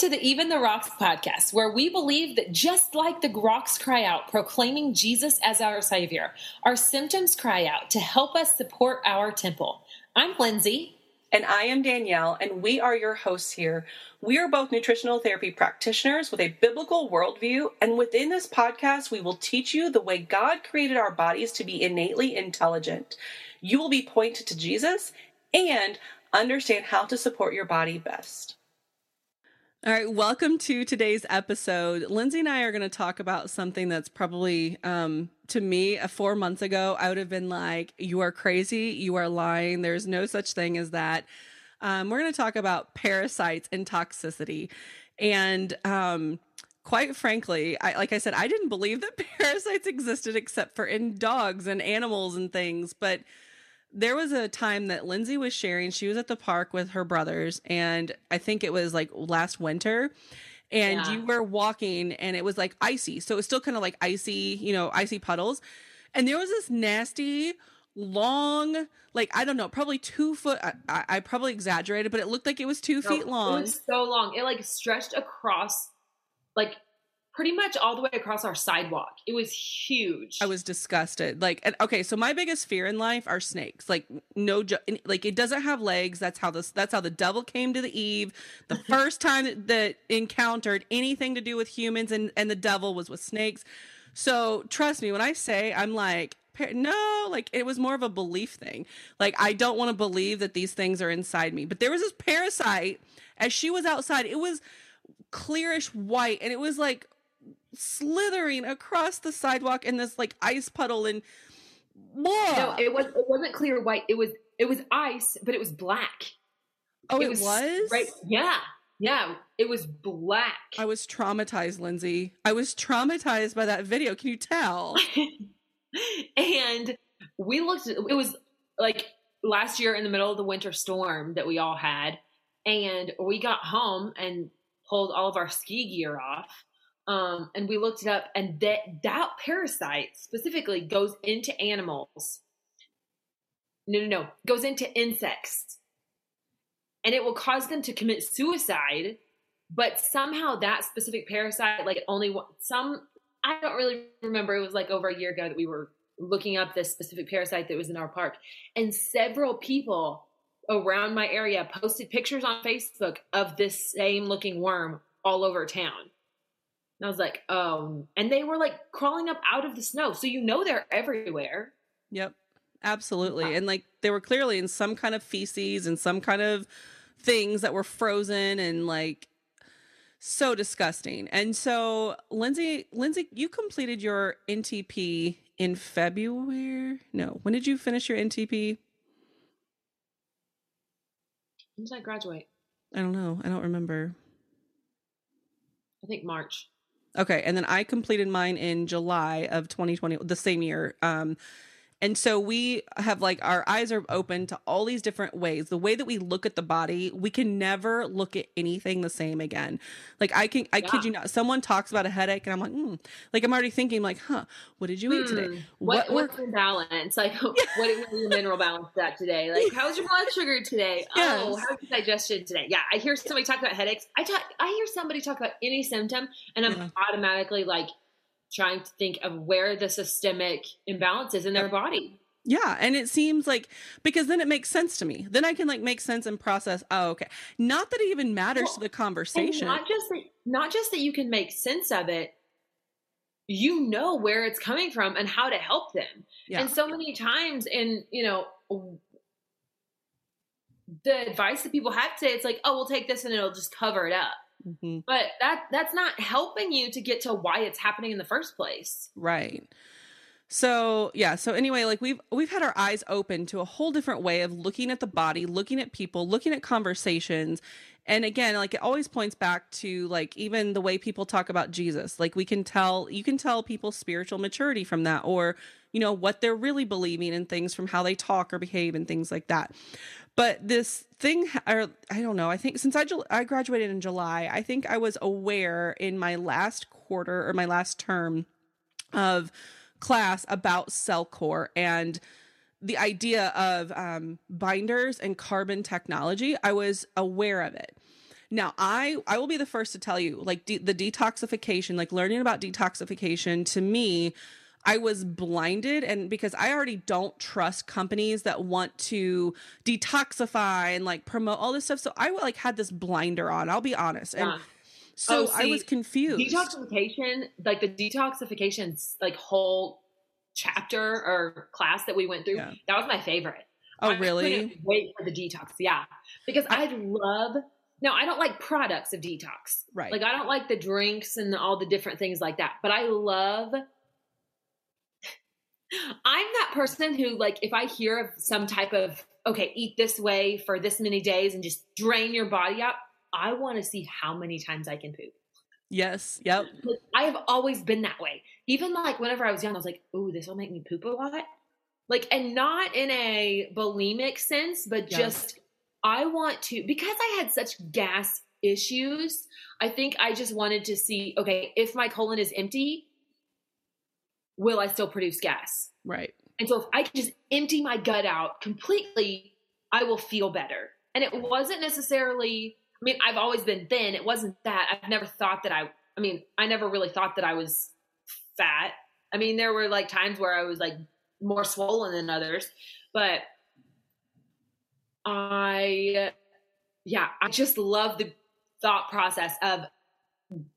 To the Even the Rocks podcast, where we believe that just like the rocks cry out, proclaiming Jesus as our Savior, our symptoms cry out to help us support our temple. I'm Lindsay. And I am Danielle, and we are your hosts here. We are both nutritional therapy practitioners with a biblical worldview, and within this podcast, we will teach you the way God created our bodies to be innately intelligent. You will be pointed to Jesus and understand how to support your body best. All right, welcome to today's episode. Lindsay and I are going to talk about something that's probably, um, to me, uh, four months ago, I would have been like, You are crazy. You are lying. There's no such thing as that. Um, we're going to talk about parasites and toxicity. And, um, quite frankly, I, like I said, I didn't believe that parasites existed except for in dogs and animals and things. But there was a time that Lindsay was sharing. She was at the park with her brothers, and I think it was like last winter. And yeah. you were walking, and it was like icy. So it was still kind of like icy, you know, icy puddles. And there was this nasty, long, like I don't know, probably two foot. I, I probably exaggerated, but it looked like it was two no, feet long. It was so long. It like stretched across, like pretty much all the way across our sidewalk. It was huge. I was disgusted. Like, and, okay, so my biggest fear in life are snakes. Like, no, like it doesn't have legs. That's how this. That's how the devil came to the Eve. The first time that encountered anything to do with humans and and the devil was with snakes. So trust me when I say I'm like no like it was more of a belief thing like i don't want to believe that these things are inside me but there was this parasite as she was outside it was clearish white and it was like slithering across the sidewalk in this like ice puddle and no, it was it wasn't clear white. It was it was ice, but it was black. Oh, it, it was, was? right. Yeah, yeah, it was black. I was traumatized, Lindsay. I was traumatized by that video. Can you tell? and we looked. It was like last year in the middle of the winter storm that we all had, and we got home and pulled all of our ski gear off um, and we looked it up, and that that parasite specifically goes into animals. No, no, no, goes into insects, and it will cause them to commit suicide. But somehow that specific parasite, like only some, I don't really remember. It was like over a year ago that we were looking up this specific parasite that was in our park, and several people around my area posted pictures on Facebook of this same looking worm all over town. And I was like, um, and they were like crawling up out of the snow. So you know they're everywhere. Yep. Absolutely. And like they were clearly in some kind of feces and some kind of things that were frozen and like so disgusting. And so Lindsay, Lindsay, you completed your NTP in February. No, when did you finish your NTP? When did I graduate? I don't know. I don't remember. I think March. Okay, and then I completed mine in July of 2020, the same year. Um, and so we have like our eyes are open to all these different ways. The way that we look at the body, we can never look at anything the same again. Like I can, I yeah. kid you not. Someone talks about a headache, and I'm like, mm. like I'm already thinking, like, huh, what did you eat today? Hmm. What, what what's your balance? Like, what, what your mineral balance at today? Like, how's your blood sugar today? Yes. Oh, how's your digestion today? Yeah, I hear somebody talk about headaches. I talk, I hear somebody talk about any symptom, and I'm yeah. automatically like trying to think of where the systemic imbalance is in their body. Yeah, and it seems like because then it makes sense to me. Then I can like make sense and process. Oh, okay. Not that it even matters well, to the conversation. Not just that, not just that you can make sense of it. You know where it's coming from and how to help them. Yeah. And so many times, in you know, the advice that people have today, it's like, oh, we'll take this and it'll just cover it up. Mm-hmm. But that that's not helping you to get to why it's happening in the first place. Right. So, yeah, so anyway, like we've we've had our eyes open to a whole different way of looking at the body, looking at people, looking at conversations. And again, like it always points back to like even the way people talk about Jesus. Like we can tell you can tell people's spiritual maturity from that or you know what they're really believing and things from how they talk or behave and things like that. But this thing, or I don't know, I think since I, I graduated in July, I think I was aware in my last quarter or my last term of class about CellCore and the idea of um, binders and carbon technology. I was aware of it. Now, I I will be the first to tell you, like de- the detoxification, like learning about detoxification to me, I was blinded and because I already don't trust companies that want to detoxify and like promote all this stuff. So I like had this blinder on. I'll be honest. And Yeah. so Oh, I was see, confused. detoxification like the detoxification like whole chapter or class that we went through Yeah. that was my favorite oh, I really? wait for the detox yeah because i love now i don't like products of detox Right. like i don't like the drinks and all the different things like that but i love i'm that person who like if i hear of some type of okay eat this way for this many days and just drain your body out i want to see how many times i can poop yes. Yep. like, I have always been that way. Even like whenever I was young, I was like, "Ooh, this will make me poop a lot." Like, and not in a bulimic sense, but Yeah. just I want to because I had such gas issues. I think I just wanted to see, okay, if my colon is empty, will I still produce gas? Right. And so if I can just empty my gut out completely, I will feel better. And it wasn't necessarily, I mean, I've always been thin. It wasn't that. I've never thought that I, I mean, I never really thought that I was fat. I mean, there were like times where I was like more swollen than others, but I, yeah, I just love the thought process of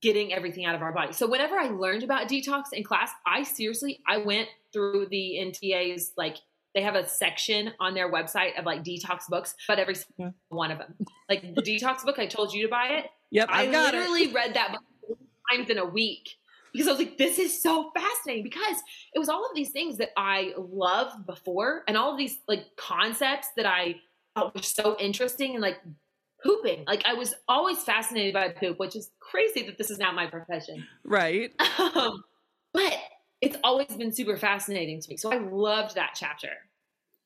getting everything out of our body. So whenever I learned about detox in class, I seriously I went through the NTA's like they have a section on their website of like detox books, but every single Yeah. one of them. Like the detox book, I told you to buy it. Yep. I I got it. literally read that book times in a week because I was like, this is so fascinating because it was all of these things that I loved before and all of these like concepts that I thought were so interesting and like pooping. Like I was always fascinated by poop, which is crazy that this is now my profession. Right. Um, but it's always been super fascinating to me. So I loved that chapter.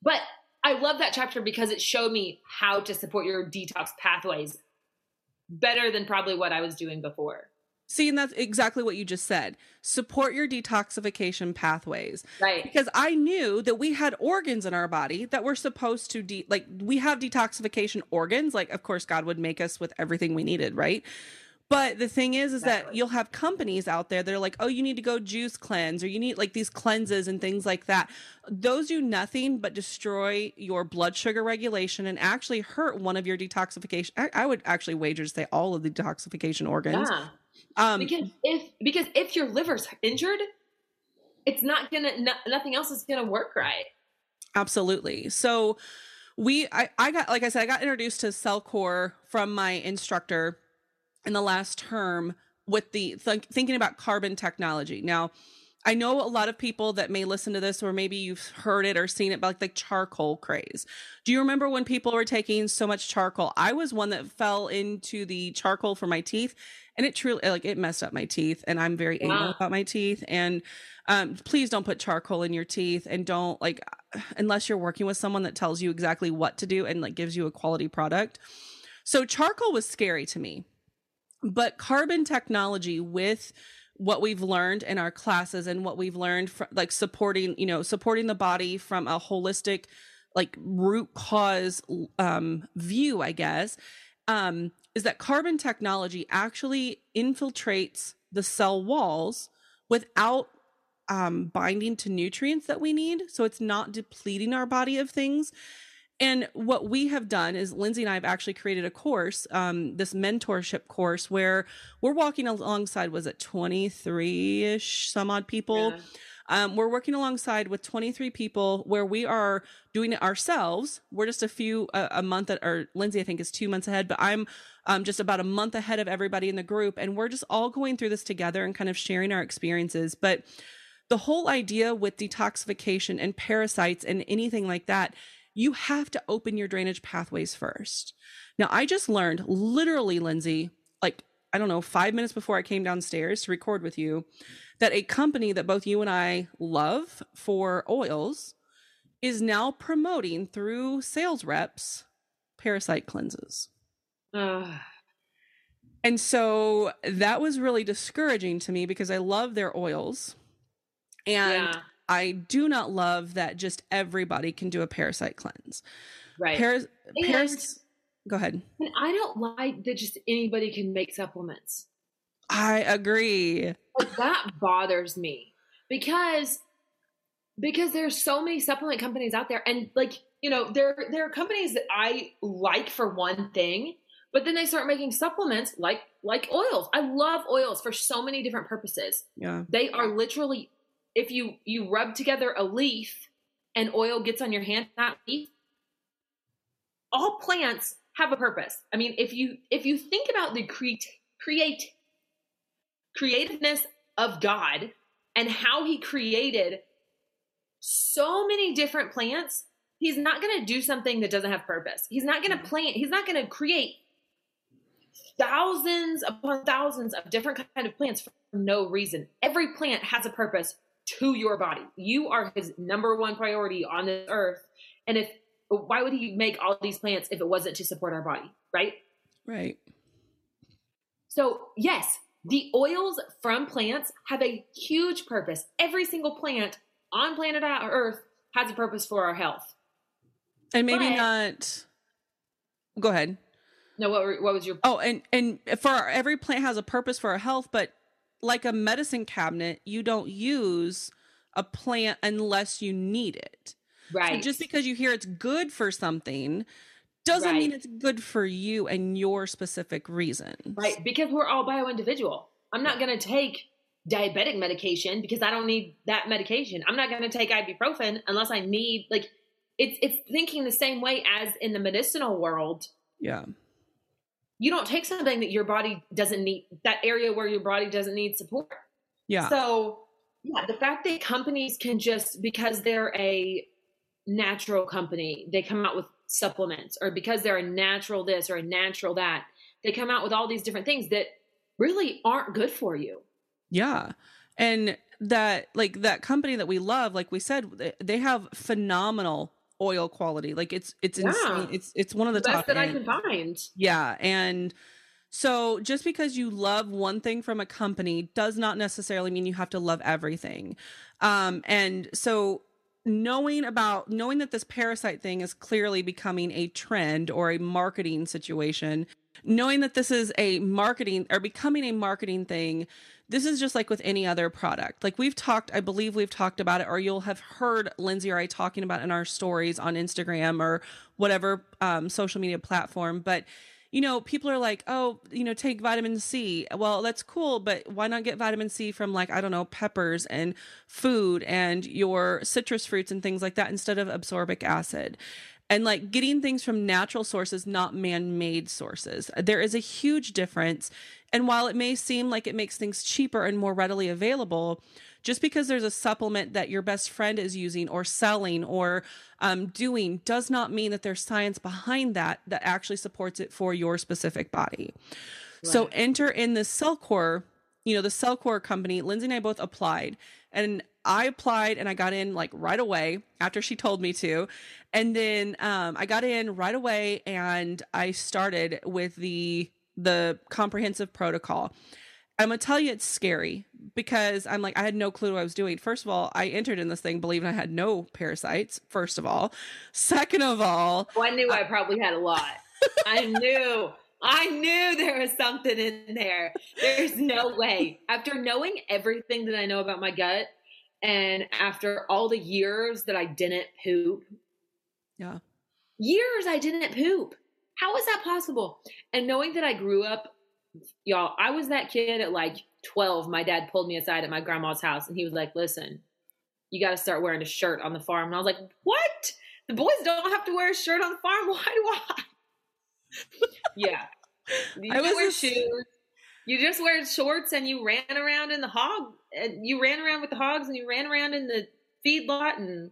But I love that chapter because it showed me how to support your detox pathways better than probably what I was doing before. See, and that's exactly what you just said. Support your detoxification pathways. Right. Because I knew that we had organs in our body that were supposed to de like we have detoxification organs. Like, of course, God would make us with everything we needed, right? But the thing is, is that you'll have companies out there that are like, oh, you need to go juice cleanse, or you need like these cleanses and things like that. Those do nothing but destroy your blood sugar regulation and actually hurt one of your detoxification. I, I would actually wager to say all of the detoxification organs. Yeah. Um, because if because if your liver's injured, it's not gonna no, nothing else is gonna work right. Absolutely. So we I, I got like I said, I got introduced to Cellcore from my instructor in the last term with the th- thinking about carbon technology. Now, I know a lot of people that may listen to this, or maybe you've heard it or seen it, but like the charcoal craze. Do you remember when people were taking so much charcoal? I was one that fell into the charcoal for my teeth, and it truly like it messed up my teeth, and I'm very anal Wow. about my teeth. And um, please don't put charcoal in your teeth, and don't like unless you're working with someone that tells you exactly what to do and like gives you a quality product. So charcoal was scary to me. But carbon technology with what we've learned in our classes and what we've learned from like supporting, you know, supporting the body from a holistic like root cause um view, I guess, um is that carbon technology actually infiltrates the cell walls without um, binding to nutrients that we need. So it's not depleting our body of things. And what we have done is Lindsay and I have actually created a course, um, this mentorship course where we're walking alongside, was it 23 ish, some odd people? Yeah. Um, we're working alongside with 23 people where we are doing it ourselves. We're just a few, uh, a month, at, or Lindsay, I think, is two months ahead, but I'm um, just about a month ahead of everybody in the group. And we're just all going through this together and kind of sharing our experiences. But the whole idea with detoxification and parasites and anything like that, you have to open your drainage pathways first. Now, I just learned literally, Lindsay, like, I don't know, five minutes before I came downstairs to record with you, that a company that both you and I love for oils is now promoting through sales reps parasite cleanses. Ugh. And so that was really discouraging to me because I love their oils. And yeah. I do not love that just everybody can do a parasite cleanse. Right. Paras- paras- go ahead. And I don't like that just anybody can make supplements. I agree. Like, that bothers me because because there's so many supplement companies out there and like you know there there are companies that I like for one thing but then they start making supplements like like oils. I love oils for so many different purposes. Yeah. They are literally if you you rub together a leaf and oil gets on your hand that leaf all plants have a purpose. I mean, if you if you think about the create create creativeness of God and how he created so many different plants, he's not going to do something that doesn't have purpose. He's not going to mm-hmm. plant, he's not going to create thousands upon thousands of different kind of plants for no reason. Every plant has a purpose to your body. You are his number one priority on this earth. And if why would he make all these plants if it wasn't to support our body, right? Right. So, yes, the oils from plants have a huge purpose. Every single plant on planet Earth has a purpose for our health. And maybe But- not Go ahead. No, what, were- what was your Oh, and and for our, every plant has a purpose for our health, but like a medicine cabinet, you don't use a plant unless you need it. right? So just because you hear it's good for something doesn't mean it's good for you and your specific reason. right, because we're all bio individual. I'm not going to take diabetic medication because I don't need that medication. I'm not going to take ibuprofen unless I need like it's it's thinking the same way as in the medicinal world. Yeah. You don't take something that your body doesn't need that area where your body doesn't need support. Yeah. So, yeah, the fact that companies can just because they're a natural company, they come out with supplements, or because they're a natural this or a natural that, they come out with all these different things that really aren't good for you. Yeah. And that like that company that we love, like we said, they- have phenomenal oil quality. Like it's it's Yeah. insane. It's it's one of the, best that I can find. Yeah, and so just because you love one thing from a company does not necessarily mean you have to love everything. Um and so knowing about knowing that this parasite thing is clearly becoming a trend or a marketing situation, knowing that this is a marketing or becoming a marketing thing, this is just like with any other product. Like we've talked, I believe we've talked about it, or you'll have heard Lindsay or I talking about in our stories on Instagram or whatever um, social media platform. But you know, people are like, oh, you know, take vitamin C. Well, that's cool, but why not get vitamin C from like, I don't know, peppers and food and your citrus fruits and things like that instead of absorbic acid? And like getting things from natural sources, not man made sources. There is a huge difference. And while it may seem like it makes things cheaper and more readily available, just because there's a supplement that your best friend is using or selling or um, doing does not mean that there's science behind that that actually supports it for your specific body. So enter in the Cellcore, you know, the Cellcore company. Lindsay and I both applied, and I applied and I got in like right away after she told me to, and then um, I got in right away and I started with the the comprehensive protocol. I'm gonna tell you it's scary because I'm like I had no clue what I was doing. First of all, I entered in this thing believing I had no parasites. First of all, second of all, Oh, I knew I probably had a lot. I knew. I knew there was something in there. There's no way. After knowing everything that I know about my gut and after all the years that I didn't poop, yeah, years I didn't poop. How is that possible? And knowing that I grew up, y'all, I was that kid at like 12. My dad pulled me aside at my grandma's house and he was like, listen, you got to start wearing a shirt on the farm. And I was like, what? The boys don't have to wear a shirt on the farm. Why do I? yeah. You I was wear just- shoes. You just wear shorts and you ran around in the hog. And you ran around with the hogs and you ran around in the feedlot and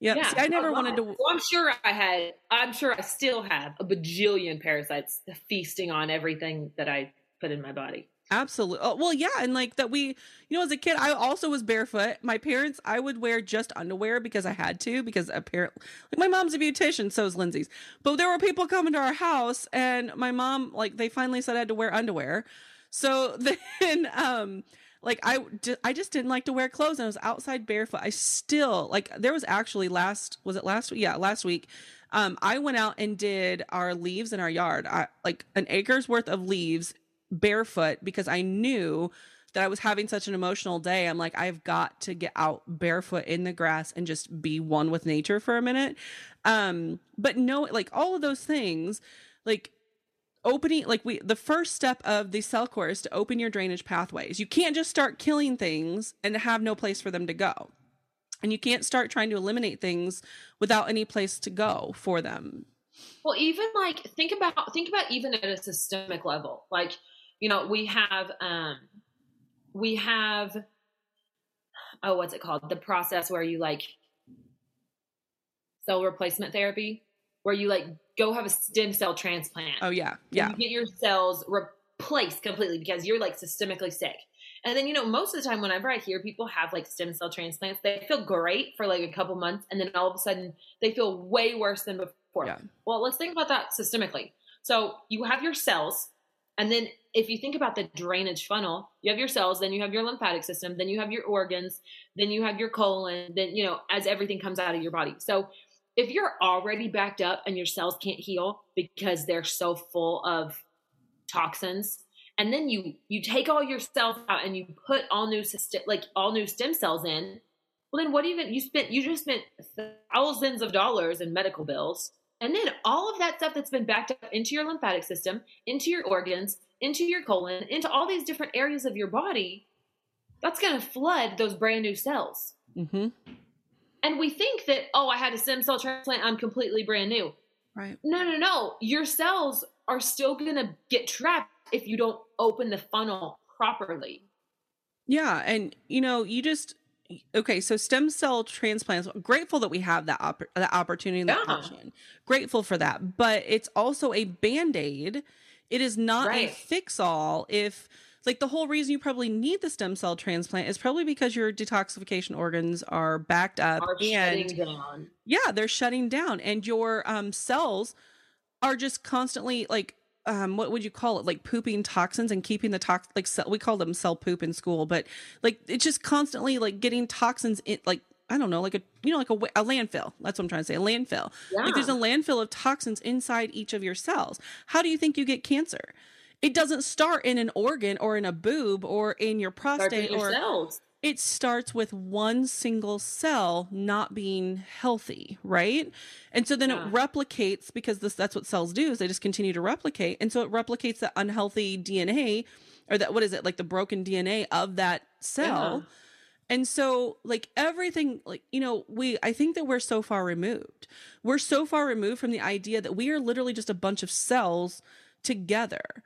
yeah. yeah, See, I never wanted to. I'm sure I had. I'm sure I still have a bajillion parasites feasting on everything that I put in my body. Absolutely. Oh, well, yeah, and like that we, you know, as a kid, I also was barefoot. My parents, I would wear just underwear because I had to because apparently, like my mom's a beautician, so is Lindsay's. But there were people coming to our house, and my mom, like, they finally said I had to wear underwear. So then, um, like I, I just didn't like to wear clothes and I was outside barefoot. I still like there was actually last was it last week? Yeah, last week. Um, I went out and did our leaves in our yard. I like an acre's worth of leaves barefoot because I knew that I was having such an emotional day. I'm like, I've got to get out barefoot in the grass and just be one with nature for a minute. Um, but no, like all of those things, like opening like we the first step of the CellCore is to open your drainage pathways. You can't just start killing things and have no place for them to go. And you can't start trying to eliminate things without any place to go for them. Well even like think about think about even at a systemic level. Like you know we have um we have oh what's it called? The process where you like cell replacement therapy where you like go have a stem cell transplant. Oh yeah, yeah. You get your cells replaced completely because you're like systemically sick. And then you know most of the time, whenever I hear people have like stem cell transplants, they feel great for like a couple months, and then all of a sudden they feel way worse than before. Yeah. Well, let's think about that systemically. So you have your cells, and then if you think about the drainage funnel, you have your cells, then you have your lymphatic system, then you have your organs, then you have your colon, then you know as everything comes out of your body. So if you're already backed up and your cells can't heal because they're so full of toxins and then you you take all your cells out and you put all new system like all new stem cells in well then what even you spent you just spent thousands of dollars in medical bills and then all of that stuff that's been backed up into your lymphatic system into your organs into your colon into all these different areas of your body that's going to flood those brand new cells mm-hmm. And we think that, oh, I had a stem cell transplant, I'm completely brand new. Right. No, no, no. Your cells are still going to get trapped if you don't open the funnel properly. Yeah. And, you know, you just, okay, so stem cell transplants, grateful that we have that, op- that opportunity and that yeah. option. Grateful for that. But it's also a band aid. It is not right. a fix all if like the whole reason you probably need the stem cell transplant is probably because your detoxification organs are backed up are and yeah, they're shutting down, and your um, cells are just constantly like um, what would you call it? Like pooping toxins and keeping the tox like cell, we call them cell poop in school, but like it's just constantly like getting toxins in like I don't know, like a you know like a, a landfill. That's what I'm trying to say. A landfill. Yeah. Like there's a landfill of toxins inside each of your cells. How do you think you get cancer? It doesn't start in an organ or in a boob or in your prostate or cells. it starts with one single cell not being healthy, right? And so then yeah. it replicates because this that's what cells do is they just continue to replicate. And so it replicates the unhealthy DNA or that what is it like the broken DNA of that cell. Yeah. And so, like everything, like, you know, we, I think that we're so far removed. We're so far removed from the idea that we are literally just a bunch of cells together.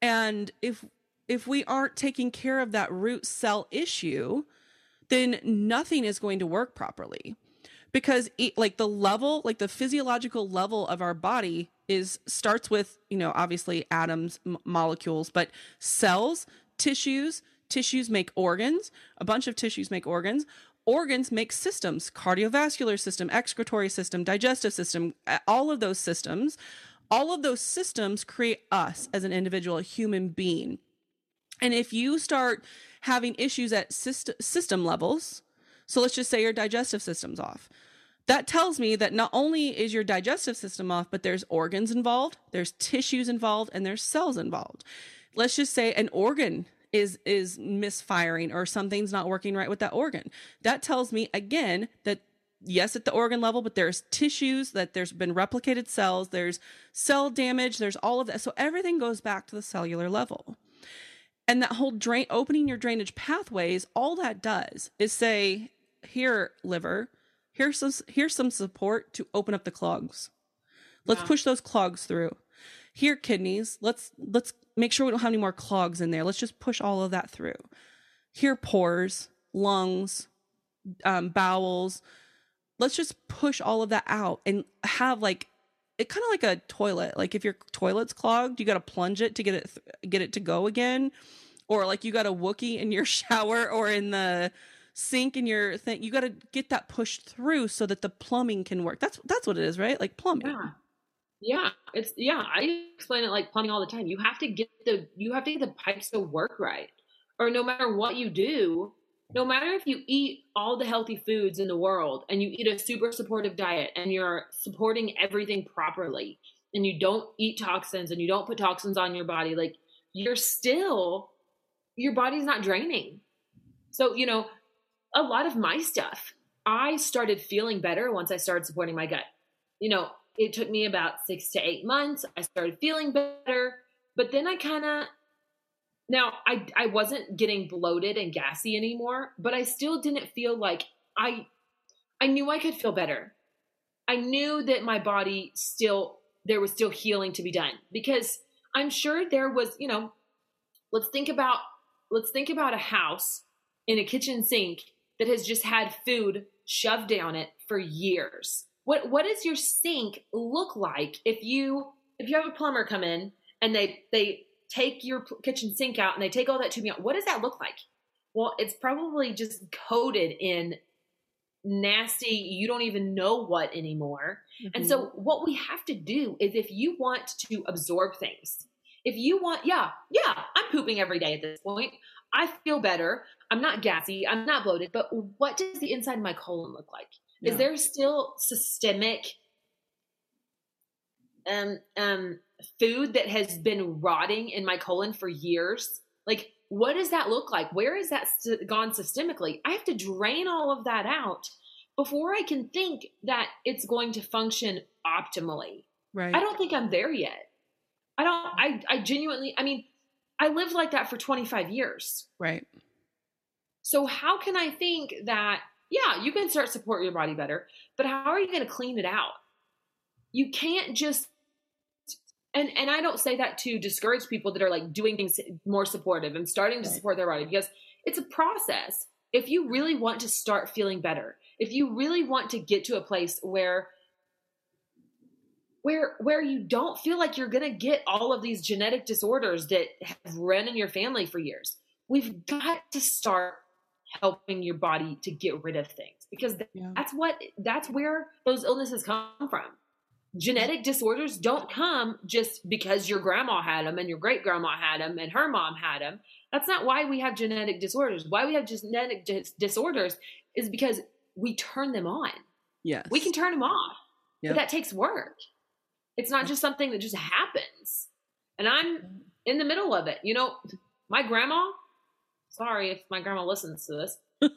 And if if we aren't taking care of that root cell issue, then nothing is going to work properly. Because like the level, like the physiological level of our body is starts with, you know, obviously atoms, m- molecules, but cells, tissues, tissues make organs, a bunch of tissues make organs, organs make systems cardiovascular system excretory system digestive system all of those systems all of those systems create us as an individual, a human being. And if you start having issues at system levels, so let's just say your digestive system's off. That tells me that not only is your digestive system off, but there's organs involved, there's tissues involved, and there's cells involved. Let's just say an organ is is misfiring or something's not working right with that organ. That tells me again that yes at the organ level but there's tissues that there's been replicated cells there's cell damage there's all of that. So everything goes back to the cellular level. And that whole drain opening your drainage pathways all that does is say here liver here's some here's some support to open up the clogs. Let's yeah. push those clogs through. Here kidneys let's let's make sure we don't have any more clogs in there. Let's just push all of that through. Here pores lungs um, bowels let's just push all of that out and have like it kind of like a toilet. Like if your toilet's clogged, you got to plunge it to get it th- get it to go again, or like you got a Wookie in your shower or in the sink in your thing. You got to get that pushed through so that the plumbing can work. That's that's what it is, right? Like plumbing. Yeah. Yeah, it's yeah. I explain it like plumbing all the time. You have to get the you have to get the pipes to work right. or no matter what you do, no matter if you eat all the healthy foods in the world and you eat a super supportive diet and you're supporting everything properly and you don't eat toxins and you don't put toxins on your body, like you're still, your body's not draining. So, you know, a lot of my stuff, I started feeling better once I started supporting my gut. You know, it took me about six to eight months. I started feeling better, but then I kind of now I I wasn't getting bloated and gassy anymore, but I still didn't feel like I I knew I could feel better. I knew that my body still there was still healing to be done because I'm sure there was, you know, let's think about let's think about a house in a kitchen sink that has just had food shoved down it for years. What what does your sink look like if you if you have a plumber come in and they they take your kitchen sink out and they take all that tubing out, what does that look like? Well, it's probably just coated in nasty, you don't even know what anymore. Mm-hmm. And so, mm-hmm. what we have to do is if you want to absorb things, if you want, yeah, yeah, I'm pooping every day at this point. I feel better. I'm not gassy. I'm not bloated. But what does the inside of my colon look like? Yeah. Is there still systemic um, um, food that has been rotting in my colon for years? Like, what does that look like? Where is that gone systemically? I have to drain all of that out before I can think that it's going to function optimally. Right. I don't think I'm there yet. I don't, I, I genuinely, I mean, I lived like that for 25 years. Right. So how can I think that, yeah, you can start support your body better, but how are you going to clean it out? You can't just and and I don't say that to discourage people that are like doing things more supportive and starting to support their body because it's a process. If you really want to start feeling better, if you really want to get to a place where where where you don't feel like you're going to get all of these genetic disorders that have run in your family for years, we've got to start helping your body to get rid of things because yeah. that's what that's where those illnesses come from genetic disorders don't come just because your grandma had them and your great grandma had them and her mom had them. That's not why we have genetic disorders. Why we have genetic dis- disorders is because we turn them on. Yes. We can turn them off. Yep. But that takes work. It's not just something that just happens. And I'm in the middle of it. You know, my grandma, sorry if my grandma listens to this.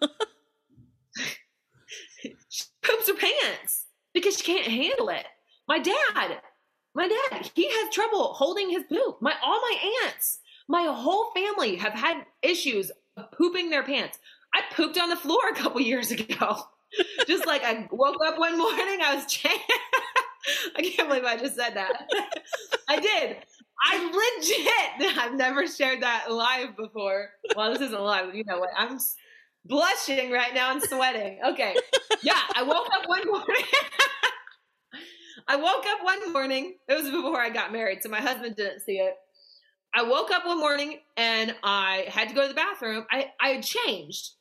she poops her pants because she can't handle it. My dad, my dad, he has trouble holding his poop. My all my aunts, my whole family have had issues pooping their pants. I pooped on the floor a couple years ago. just like I woke up one morning, I was changed. I can't believe I just said that. I did. I legit. I've never shared that live before. Well, this isn't live. You know what? I'm blushing right now and sweating. Okay. Yeah, I woke up one morning. I woke up one morning. It was before I got married, so my husband didn't see it. I woke up one morning and I had to go to the bathroom. I, I had changed.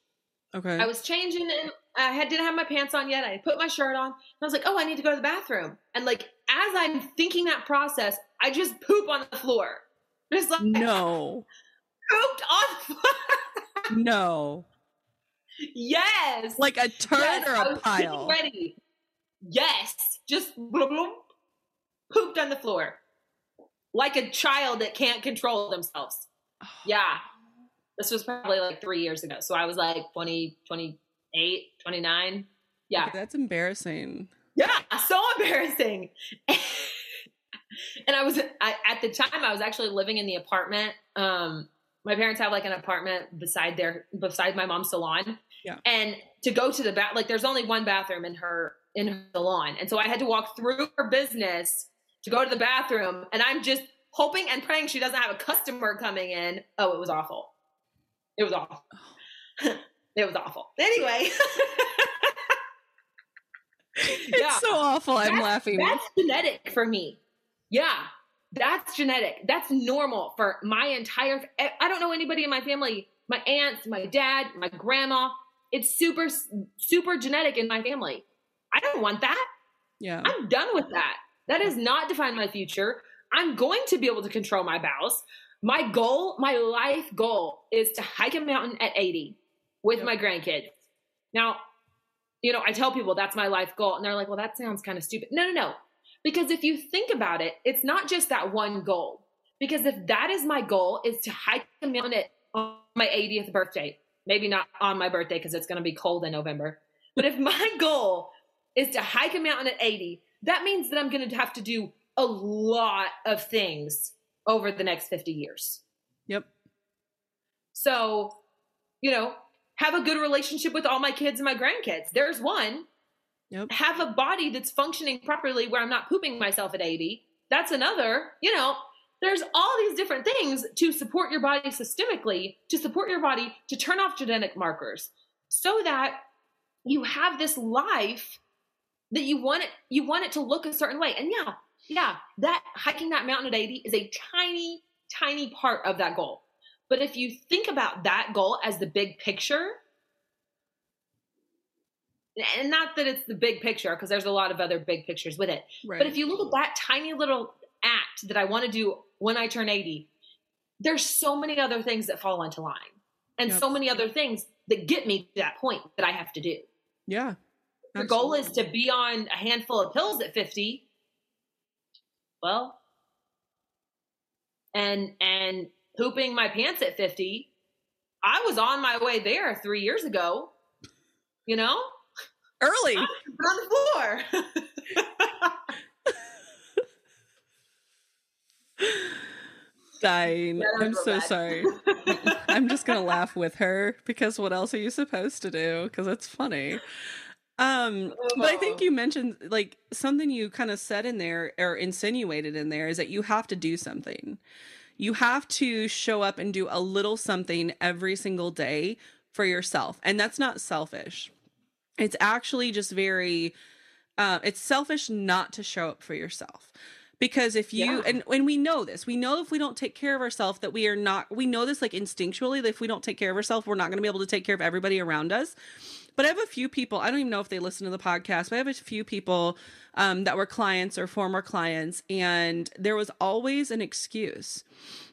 Okay. I was changing and I had, didn't have my pants on yet. I put my shirt on. I was like, oh, I need to go to the bathroom. And like, as I'm thinking that process, I just poop on the floor. Just like, no. Pooped on the floor. no. Yes. Like a turd yes, or a pile. Ready. Yes just bloom, bloom, pooped on the floor like a child that can't control themselves. Yeah. This was probably like three years ago. So I was like 20, 28, 29. Yeah. Okay, that's embarrassing. Yeah. So embarrassing. and I was, I, at the time, I was actually living in the apartment. Um, my parents have like an apartment beside their, beside my mom's salon. Yeah. And to go to the bath, like there's only one bathroom in her in her salon. And so I had to walk through her business to go to the bathroom. And I'm just hoping and praying she doesn't have a customer coming in. Oh, it was awful. It was awful. it was awful. Anyway. it's yeah. so awful. I'm that's, laughing. That's genetic for me. Yeah. That's genetic. That's normal for my entire I don't know anybody in my family, my aunts, my dad, my grandma. It's super super genetic in my family. I don't want that. Yeah. I'm done with that. That does not define my future. I'm going to be able to control my bowels. My goal, my life goal is to hike a mountain at 80 with Yep. my grandkids. Now, you know, I tell people that's my life goal, and they're like, well, that sounds kind of stupid. No, no, no. Because if you think about it, it's not just that one goal. Because if that is my goal, is to hike a mountain on my 80th birthday, maybe not on my birthday because it's going to be cold in November. But if my goal is to hike a mountain at 80, that means that I'm going to have to do a lot of things over the next 50 years. Yep. So, you know, have a good relationship with all my kids and my grandkids. There's one. Yep. Have a body that's functioning properly where I'm not pooping myself at 80. That's another. You know, there's all these different things to support your body systemically, to support your body to turn off genetic markers so that you have this life that you want it you want it to look a certain way. And yeah, yeah, that hiking that mountain at 80 is a tiny tiny part of that goal. But if you think about that goal as the big picture, and not that it's the big picture because there's a lot of other big pictures with it. Right. But if you look at that tiny little act that I want to do when I turn 80, there's so many other things that fall into line and Yep. so many other things that get me to that point that I have to do. yeah. Your goal is to be on a handful of pills at 50. Well, and and pooping my pants at 50. I was on my way there 3 years ago. You know? early. on the floor. Dying. I'm so bad. sorry. I'm just gonna laugh with her because what else are you supposed to do? Because it's funny. Um, but I think Oh. you mentioned like something you kind of said in there or insinuated in there is that you have to do something. You have to show up and do a little something every single day for yourself, and that's not selfish. It's actually just very. Uh, it's selfish not to show up for yourself because if you Yeah. and and we know this we know if we don't take care of ourselves that we are not we know this like instinctually that if we don't take care of ourselves we're not going to be able to take care of everybody around us but i have a few people i don't even know if they listen to the podcast but i have a few people um, that were clients or former clients and there was always an excuse.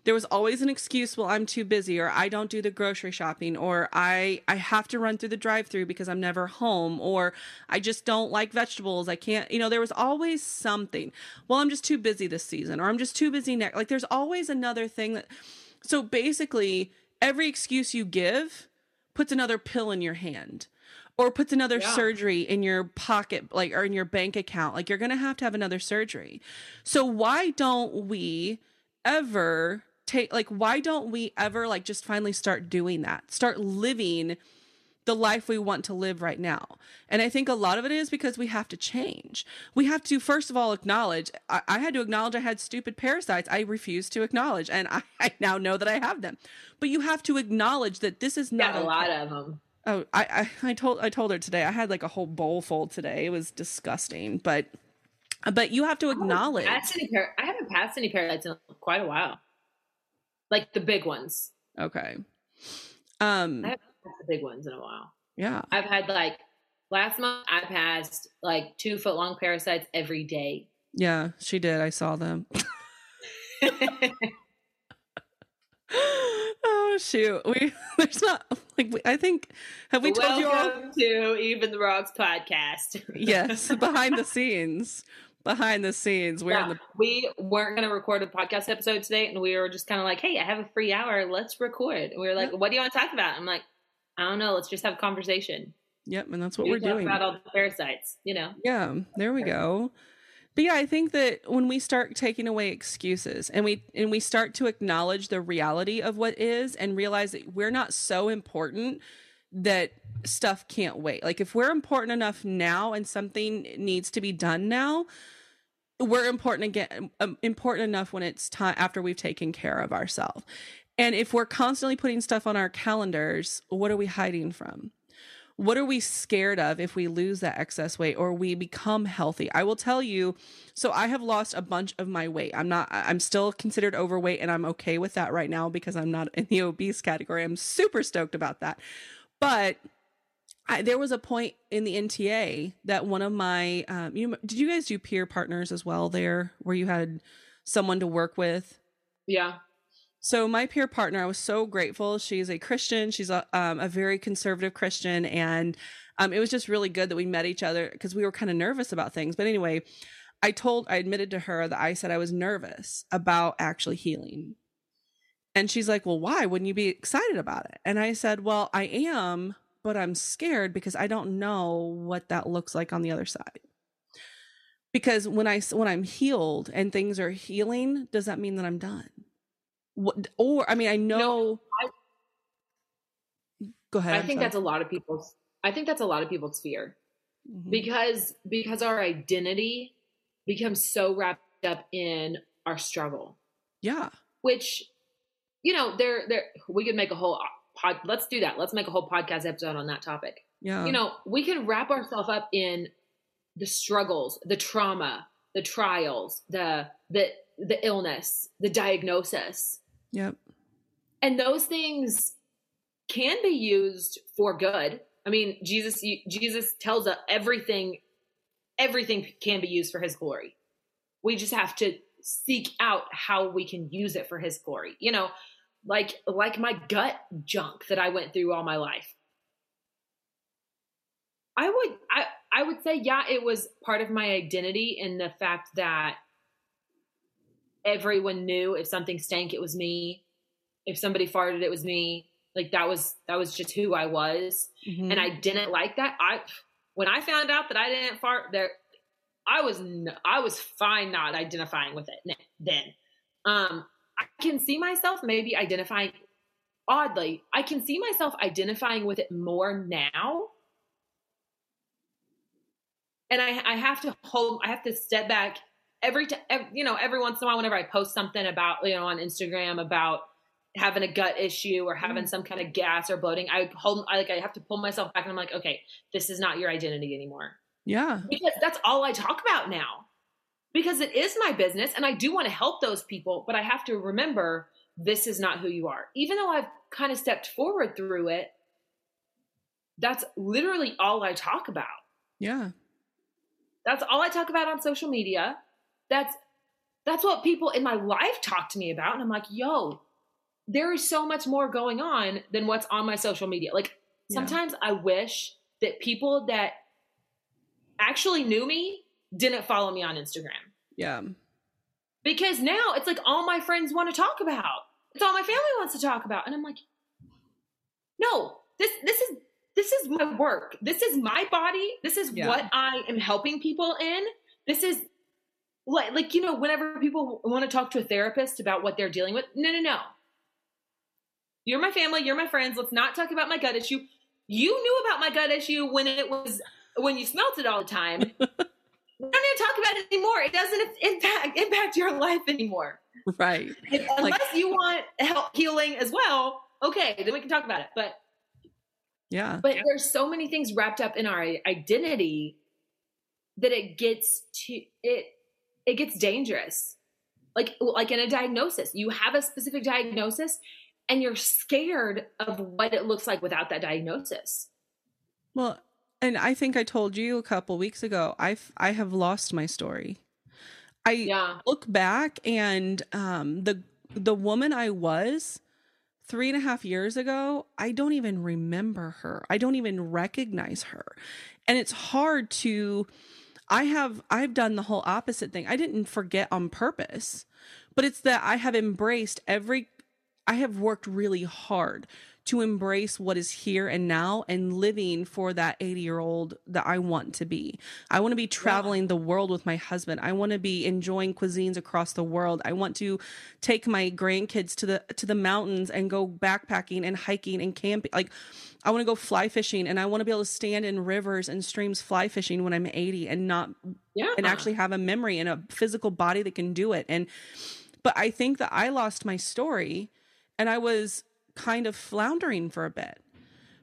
There was always an excuse well i'm too busy or i don't do the grocery shopping or i i have to run through the drive through because i'm never home or i just don't like vegetables i can't you know there was always something. Well i'm just too busy this season or i'm just too busy next like there's always another thing that so basically every excuse you give puts another pill in your hand or puts another Yeah. surgery in your pocket like or in your bank account like you're going to have to have another surgery so why don't we ever take like why don't we ever like just finally start doing that start living the life we want to live right now and i think a lot of it is because we have to change we have to first of all acknowledge i, I had to acknowledge i had stupid parasites i refused to acknowledge and I, I now know that i have them but you have to acknowledge that this is not a okay. lot of them. Oh, I, I I told I told her today. I had like a whole bowl full today. It was disgusting, but but you have to acknowledge. Any par- I haven't passed any parasites in quite a while. Like the big ones. Okay. Um. I haven't passed the big ones in a while. Yeah. I've had like last month I passed like two foot long parasites every day. Yeah. She did. I saw them. oh shoot. We there's not like we, I think have we told you all? To Even the Rocks podcast. Yes. Behind the scenes. Behind the scenes. We're Yeah, the we weren't going to record a podcast episode today, and we were just kind of like, "Hey, I have a free hour. Let's record." And we were like, "What do you want to talk about?" I'm like, "I don't know. Let's just have a conversation." Yep. And that's what We we're talk doing. about all the parasites. You know, Yeah, there we go. But yeah, I think that when we start taking away excuses and we and we start to acknowledge the reality of what is and realize that we're not so important that stuff can't wait. Like if we're important enough now and something needs to be done now, we're important again um, important enough when it's time after we've taken care of ourselves. And if we're constantly putting stuff on our calendars, what are we hiding from? What are we scared of if we lose that excess weight or we become healthy? I will tell you so i have lost a bunch of my weight. I'm not i'm still considered overweight and i'm okay with that right now because i'm not in the obese category. I'm super stoked about that. But I, there was a point in the nta that one of my um, you did you guys do peer partners as well there where you had someone to work with? Yeah, So my peer partner, I was so grateful. She's a Christian. She's a um, a very conservative Christian, and um, it was just really good that we met each other because we were kind of nervous about things. But anyway, I told, I admitted to her that I said I was nervous about actually healing, and she's like, "Well, why wouldn't you be excited about it?" And I said, "Well, I am, but I'm scared because I don't know what that looks like on the other side." Because when I when I'm healed and things are healing, does that mean that I'm done? What, or I mean, I know. No, I, go ahead. I I'm think sorry. that's a lot of people's. I think that's a lot of people's fear Mhm. because because our identity becomes so wrapped up in our struggle, yeah, which you know, there there we could make a whole pod. Let's do that. Let's make a whole podcast episode on that topic. yeah, You know, we can wrap ourselves up in the struggles, the trauma, the trials, the the the illness, the diagnosis. Yep, and those things can be used for good. I mean jesus jesus tells us everything everything can be used for his glory. We just have to seek out how we can use it for his glory. You know like like my gut junk that i went through all my life. I would i i would say yeah it was part of my identity in the fact that everyone knew if something stank it was me. If somebody farted it was me. Like that was that was just who i was. Mhm. and i didn't like that. I when i found out that i didn't fart there i was I was fine not identifying with it then. Um i can see myself maybe identifying oddly i can see myself identifying with it more now. And i i have to hold i have to step back every time you know every once in a while whenever i post something about you know on instagram about having a gut issue or having Mhm. some kind of gas or bloating i hold i like i have to pull myself back and i'm like okay this is not your identity anymore. Yeah, because that's all i talk about now. Because it is my business and i do want to help those people but i have to remember this is not who you are. Even though i've kind of stepped forward through it that's literally all i talk about. Yeah, that's all I talk about on social media. That's that's what people in my life talk to me about. And I'm like, yo, there is so much more going on than what's on my social media. Like Yeah. sometimes I wish that people that actually knew me didn't follow me on Instagram. yeah, Because now it's like all my friends want to talk about. It's all my family wants to talk about. And I'm like, no, this this is this is my work. This is my body. This is Yeah. what I am helping people in. This is like like you know, whenever people want to talk to a therapist about what they're dealing with, no, no, no. You're my family, you're my friends. Let's not talk about my gut issue. You knew about my gut issue when it was when you smelt it all the time. we don't need to talk about it anymore. It doesn't impact impact your life anymore. right, If- unless you want help healing as well, okay, then we can talk about it. But yeah, but there's so many things wrapped up in our identity that it gets to it it gets dangerous. Like like in a diagnosis, you have a specific diagnosis and you're scared of what it looks like without that diagnosis. Well, and I think I told you a couple weeks ago. I've I have lost my story. I Yeah. look back and um, the the woman I was three and a half years ago, I don't even remember her. I don't even recognize her, and it's hard to. I have I've done the whole opposite thing. I didn't forget on purpose, but it's that I have embraced every. I have worked really hard to embrace what is here and now and living for that 80 year old that I want to be. I want to be traveling the world with my husband. I want to be enjoying cuisines across the world. I want to take my grandkids to the to the mountains and go backpacking and hiking and camping. Like I want to go fly fishing and I want to be able to stand in rivers and streams fly fishing when I'm 80 and not Yeah. and actually have a memory and a physical body that can do it. And but I think that I lost my story and I was kind of floundering for a bit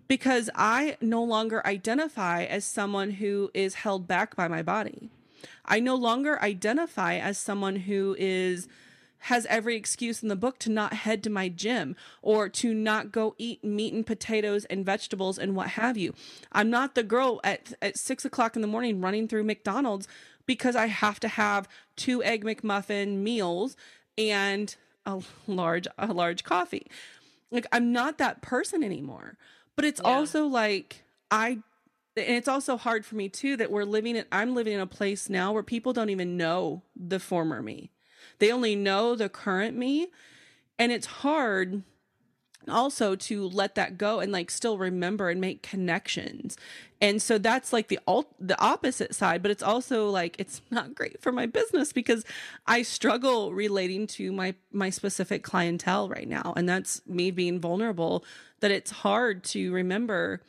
because I no longer identify as someone who is held back by my body. I no longer identify as someone who is has every excuse in the book to not head to my gym or to not go eat meat and potatoes and vegetables and what have you. I'm not the girl at, at six o'clock in the morning running through McDonald's because I have to have two egg McMuffin meals and a large a large coffee. Like I'm not that person anymore. But it's Yeah. also like I and it's also hard for me too that we're living in I'm living in a place now where people don't even know the former me. They only know the current me and it's hard also to let that go and like still remember and make connections. And so that's like the alt the opposite side, but it's also like it's not great for my business because I struggle relating to my my specific clientele right now and that's me being vulnerable that it's hard to remember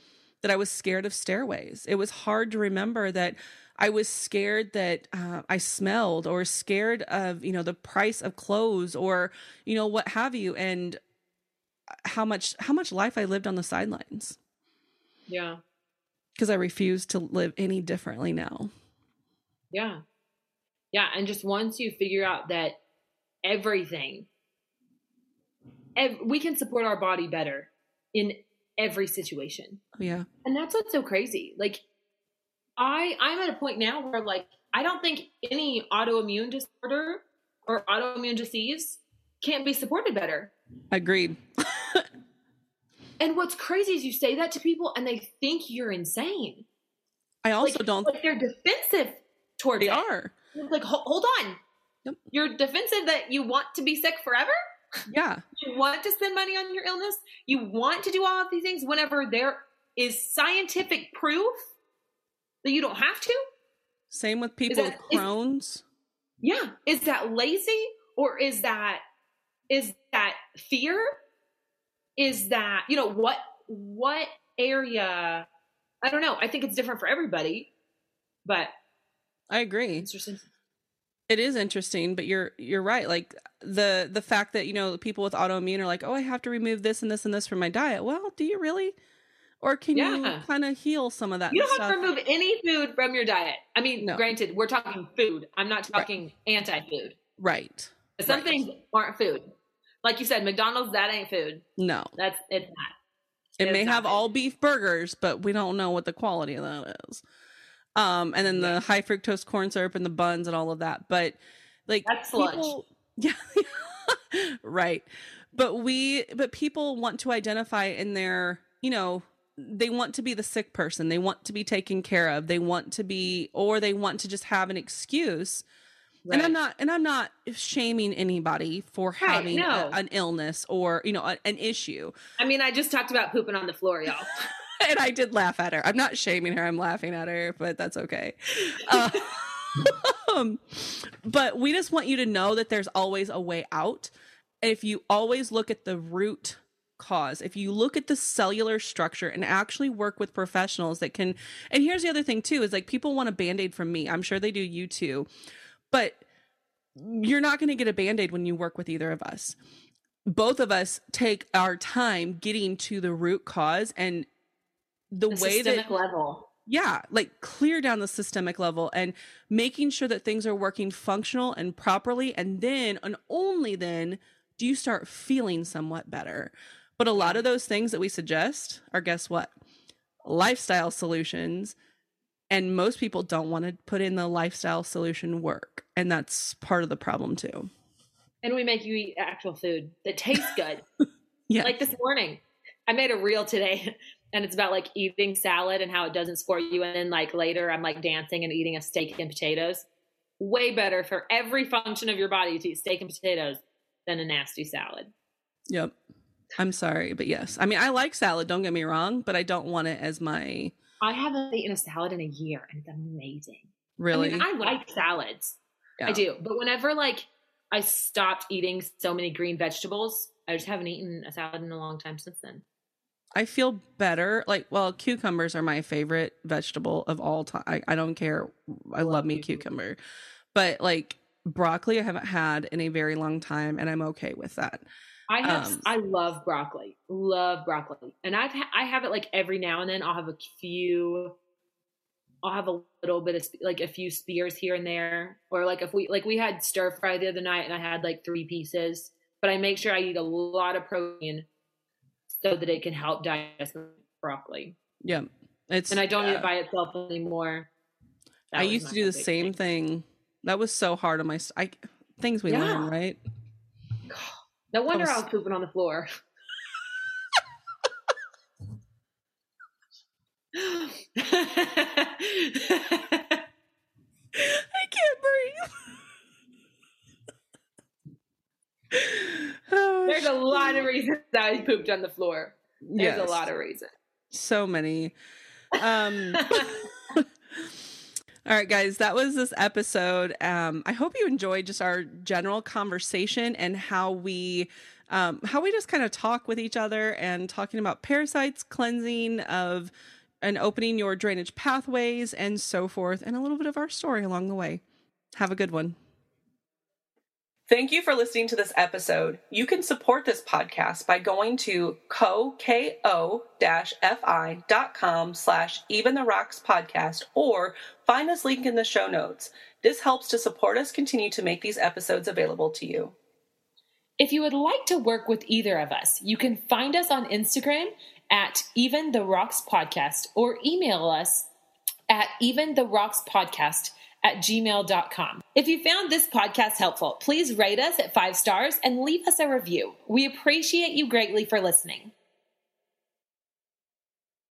that I was scared of stairways. It was hard to remember that I was scared that uh, I smelled or scared of, you know, the price of clothes or, you know, what have you. And how much, how much life I lived on the sidelines Yeah. because I refuse to live any differently now. Yeah. Yeah. And just once you figure out that everything, ev- we can support our body better in every situation. Yeah. And that's what's so crazy. Like, I I'm at a point now where like I don't think any autoimmune disorder or autoimmune disease can't be supported better. Agreed. And what's crazy is you say that to people and they think you're insane. I also like, don't, like they're defensive towards they it. are. Like, hold on. Yep. You're defensive that you want to be sick forever? Yeah. You want to spend money on your illness? You want to do all of these things whenever there is scientific proof that you don't have to? Same with people that- with is- Crohn's. Yeah. Is that lazy or is that is that fear? Is that, you know, what what area I don't know. I think it's different for everybody, but I agree. interesting. It is interesting, but you're you're right. Like the the fact that you know people with autoimmune are like, oh, I have to remove this and this and this from my diet. Well, do you really? Or can you kind of heal some of that You don't stuff? have to remove any food from your diet. I mean, No. granted, we're talking food. I'm not Right. talking anti-food. right. Some Right. things aren't food. Like you said, McDonald's that ain't food. No. That's it's not. It may It's have not all beef burgers, but we don't know what the quality of that is. Um, and then the high fructose corn syrup and the buns and all of that. But like That's lunch. yeah, right. But we, but people want to identify in their, you know, they want to be the sick person. They want to be taken care of. They want to be, or they want to just have an excuse. And I'm not, and I'm not shaming anybody for Right, having a- an illness or you know a, an issue. I mean, I just talked about pooping on the floor, y'all. and I did laugh at her. I'm not shaming her. I'm laughing at her, but that's okay. Uh, um, but we just want you to know that there's always a way out. If you always look at the root cause, if you look at the cellular structure and actually work with professionals that can, and here's the other thing too is like people want a band aid from me. I'm sure they do you too, but you're not going to get a band aid when you work with either of us. Both of us take our time getting to the root cause and the, The way that level. yeah like clear down the systemic level and making sure that things are working functional and properly and then and only then do you start feeling somewhat better but a lot of those things that we suggest are guess what lifestyle solutions and most people don't want to put in the lifestyle solution work and that's part of the problem too And we make you eat actual food that tastes good. yeah Like this morning, I made a reel today and it's about like eating salad and how it doesn't support you. And then like later, I'm like dancing and eating a steak and potatoes. Way better for every function of your body to eat steak and potatoes than a nasty salad. yep i'm sorry but yes i mean i like salad don't get me wrong but i don't want it as my I haven't eaten a salad in a year and it's amazing. really I mean, I like salads. Yeah. I do. But whenever like I stopped eating so many green vegetables, I just haven't eaten a salad in a long time since then. I feel better. Like, well, cucumbers are my favorite vegetable of all time. I, I don't care. I love, Love me cucumber. cucumber. But like broccoli, I haven't had in a very long time, and I'm okay with that. I have Um, I love broccoli. Love broccoli. And I've ha- I have it like every now and then I'll have a few I'll have a little bit of sp- like a few spears here and there or like if we like we had stir fry the other night and I had like 3 pieces, but I make sure I eat a lot of protein so that it can help digest the broccoli. Yeah, it's. And I don't eat it by itself anymore. That I used to do the same thing. That was so hard on my. I things we Yeah. learn, right? No wonder was- I was pooping on the floor. I can't breathe. oh, There's a lot of reasons I pooped on the floor. There's yes, a lot of reasons. so many. Um, all right, guys, that was this episode. Um, I hope you enjoyed just our general conversation and how we. Um, how we just kind of talk with each other and talking about parasites, cleansing of and opening your drainage pathways and so forth, and a little bit of our story along the way. Have a good one. Thank you for listening to this episode. You can support this podcast by going to ko-fi.com slash even the rocks podcast or find this link in the show notes. This helps to support us continue to make these episodes available to you. If you would like to work with either of us, you can find us on Instagram at Even the Rocks Podcast or email us at Even the Rocks Podcast at gmail.com. If you found this podcast helpful, please rate us at five stars and leave us a review. We appreciate you greatly for listening.